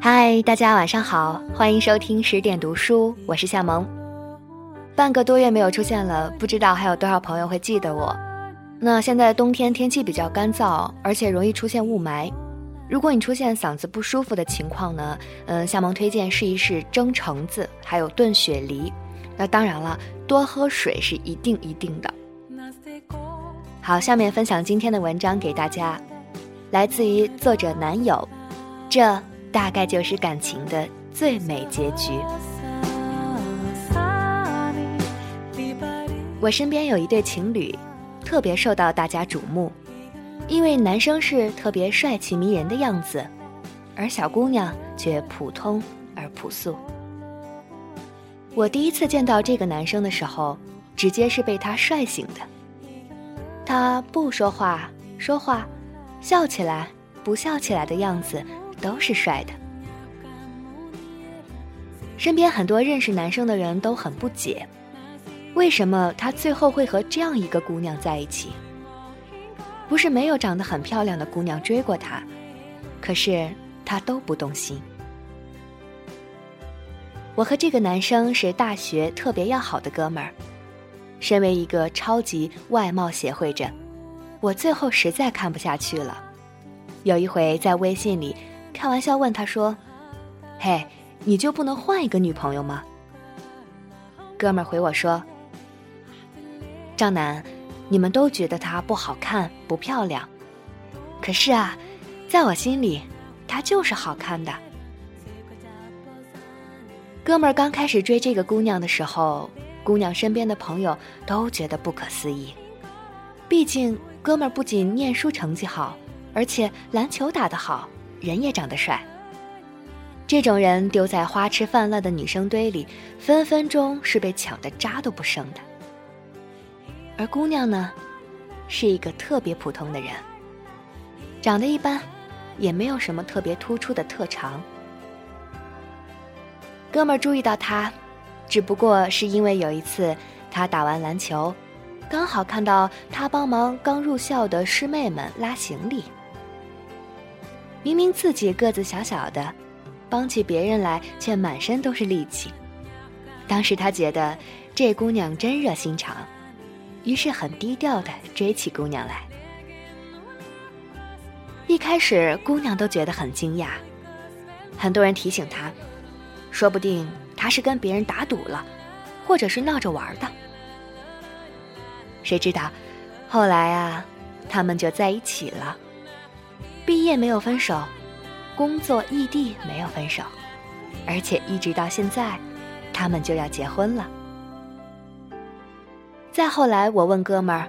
嗨，大家晚上好，欢迎收听十点读书，我是夏萌。半个多月没有出现了，不知道还有多少朋友会记得我。那现在冬天天气比较干燥，而且容易出现雾霾。如果你出现嗓子不舒服的情况呢，嗯，夏萌推荐试一试蒸橙子，还有炖雪梨。那当然了，多喝水是一定一定的。好，下面分享今天的文章给大家，来自于作者男友。这大概就是感情的最美结局。我身边有一对情侣，特别受到大家瞩目。因为男生是特别帅气迷人的样子，而小姑娘却普通而朴素。我第一次见到这个男生的时候，直接是被他帅醒的。他不说话，说话，笑起来，不笑起来的样子，都是帅的。身边很多认识男生的人都很不解，为什么他最后会和这样一个姑娘在一起？不是没有长得很漂亮的姑娘追过他，可是他都不动心。我和这个男生是大学特别要好的哥们儿，身为一个超级外貌协会者，我最后实在看不下去了。有一回在微信里开玩笑问他说：“嘿，你就不能换一个女朋友吗？”哥们儿回我说：“张楠。”你们都觉得她不好看、不漂亮，可是啊，在我心里，她就是好看的。哥们儿刚开始追这个姑娘的时候，姑娘身边的朋友都觉得不可思议。毕竟，哥们儿不仅念书成绩好，而且篮球打得好，人也长得帅。这种人丢在花痴泛滥的女生堆里，分分钟是被抢的渣都不剩的。而姑娘呢，是一个特别普通的人，长得一般，也没有什么特别突出的特长。哥们儿注意到她，只不过是因为有一次他打完篮球，刚好看到他帮忙刚入校的师妹们拉行李。明明自己个子小小的，帮起别人来却满身都是力气。当时他觉得这姑娘真热心肠。于是很低调的追起姑娘来。一开始，姑娘都觉得很惊讶，很多人提醒她，说不定他是跟别人打赌了，或者是闹着玩的。谁知道，后来啊，他们就在一起了，毕业没有分手，工作异地没有分手，而且一直到现在，他们就要结婚了。再后来，我问哥们儿，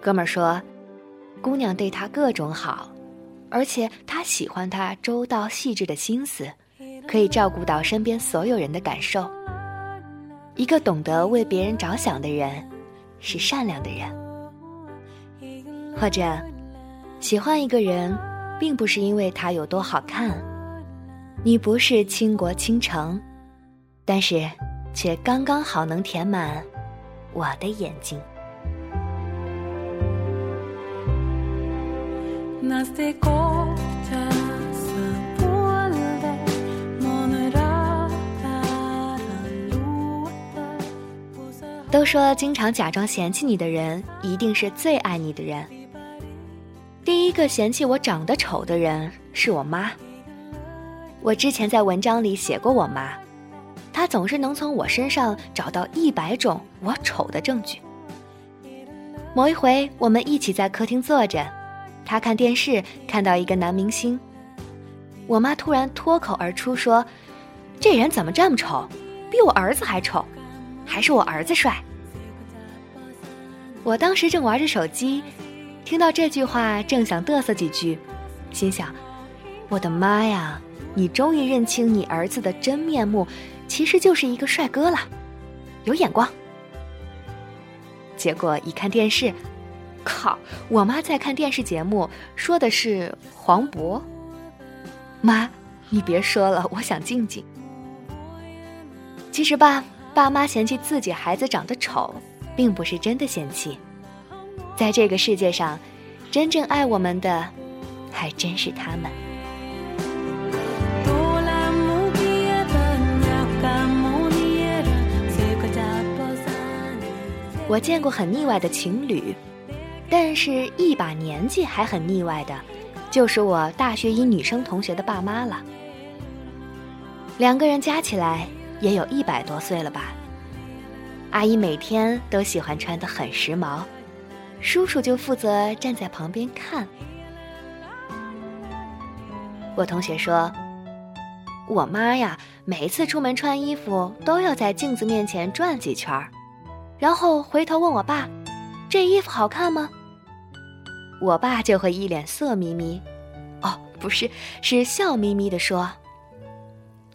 哥们儿说，姑娘对他各种好，而且他喜欢她周到细致的心思，可以照顾到身边所有人的感受。一个懂得为别人着想的人，是善良的人。或者，喜欢一个人，并不是因为他有多好看，你不是倾国倾城，但是，却刚刚好能填满。我的眼睛。都说经常假装嫌弃你的人，一定是最爱你的人。第一个嫌弃我长得丑的人是我妈。我之前在文章里写过我妈。她总是能从我身上找到一百种我丑的证据。某一回，我们一起在客厅坐着，他看电视看到一个男明星，我妈突然脱口而出说：“这人怎么这么丑？比我儿子还丑，还是我儿子帅。”我当时正玩着手机，听到这句话，正想嘚瑟几句，心想：“我的妈呀，你终于认清你儿子的真面目！”其实就是一个帅哥了，有眼光。结果一看电视，靠！我妈在看电视节目，说的是黄渤。妈，你别说了，我想静静。其实吧，爸妈嫌弃自己孩子长得丑，并不是真的嫌弃。在这个世界上，真正爱我们的，还真是他们。我见过很腻歪的情侣，但是一把年纪还很腻歪的，就是我大学一女生同学的爸妈了。两个人加起来也有一百多岁了吧。阿姨每天都喜欢穿得很时髦，叔叔就负责站在旁边看。我同学说，我妈呀，每次出门穿衣服都要在镜子面前转几圈儿。然后回头问我爸：“这衣服好看吗？”我爸就会一脸色眯眯，哦，不是，是笑眯眯的说：“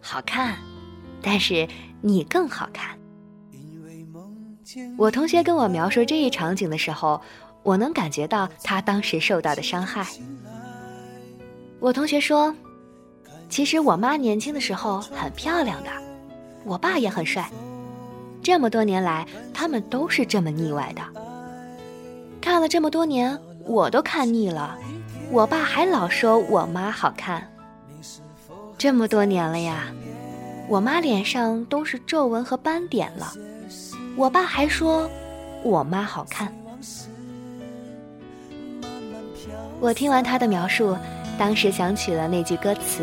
好看，但是你更好看。”我同学跟我描述这一场景的时候，我能感觉到他当时受到的伤害。我同学说：“其实我妈年轻的时候很漂亮的，我爸也很帅。”这么多年来，他们都是这么腻歪的。看了这么多年，我都看腻了。我爸还老说我妈好看。这么多年了呀，我妈脸上都是皱纹和斑点了。我爸还说我妈好看。我听完他的描述，当时想起了那句歌词。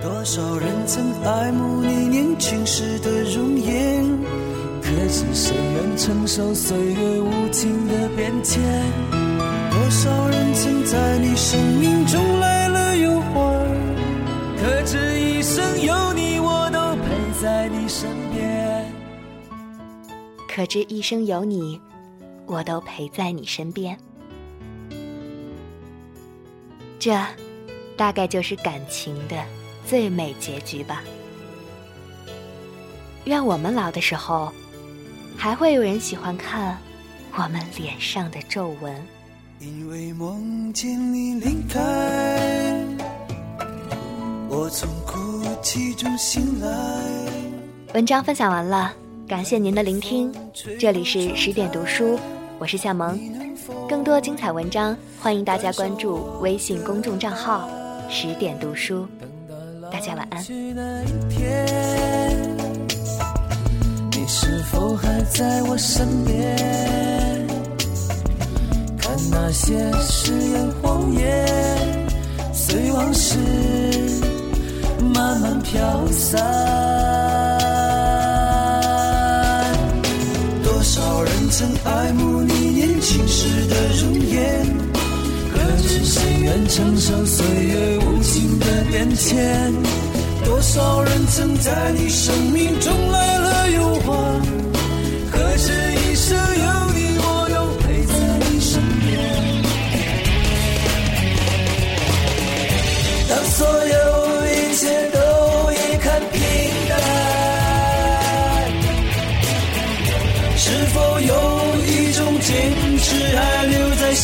多少人曾爱慕你年轻时的容颜，可是谁愿承受岁月无情的变迁？多少人曾在你生命中来可知一生有你，我都陪在你身边。这，大概就是感情的。最美结局吧。愿我们老的时候，还会有人喜欢看我们脸上的皱纹。因为梦见你离开，我从哭泣中醒来。文章分享完了，感谢您的聆听。这里是十点读书，我是夏萌。更多精彩文章，欢迎大家关注微信公众账号“十点读书”。大家晚安。你是否还在我身边？看那些誓言谎言，随往事慢慢飘散。曾爱慕你年轻时的容颜？可知谁愿承受岁月无情的变迁？多少人曾在你生命中来了又还？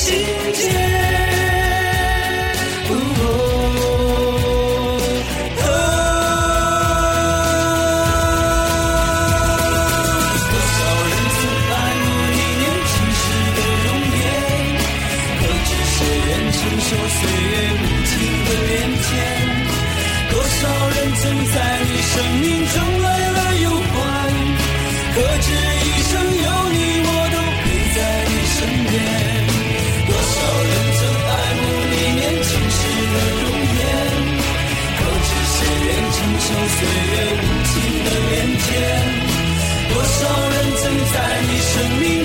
心间。哦，多少人曾爱慕你年轻时的容颜，可知谁愿承受岁月无情的变迁？多少人曾在你生命中来了又还，可知？岁月无情的变迁多少人曾在你生命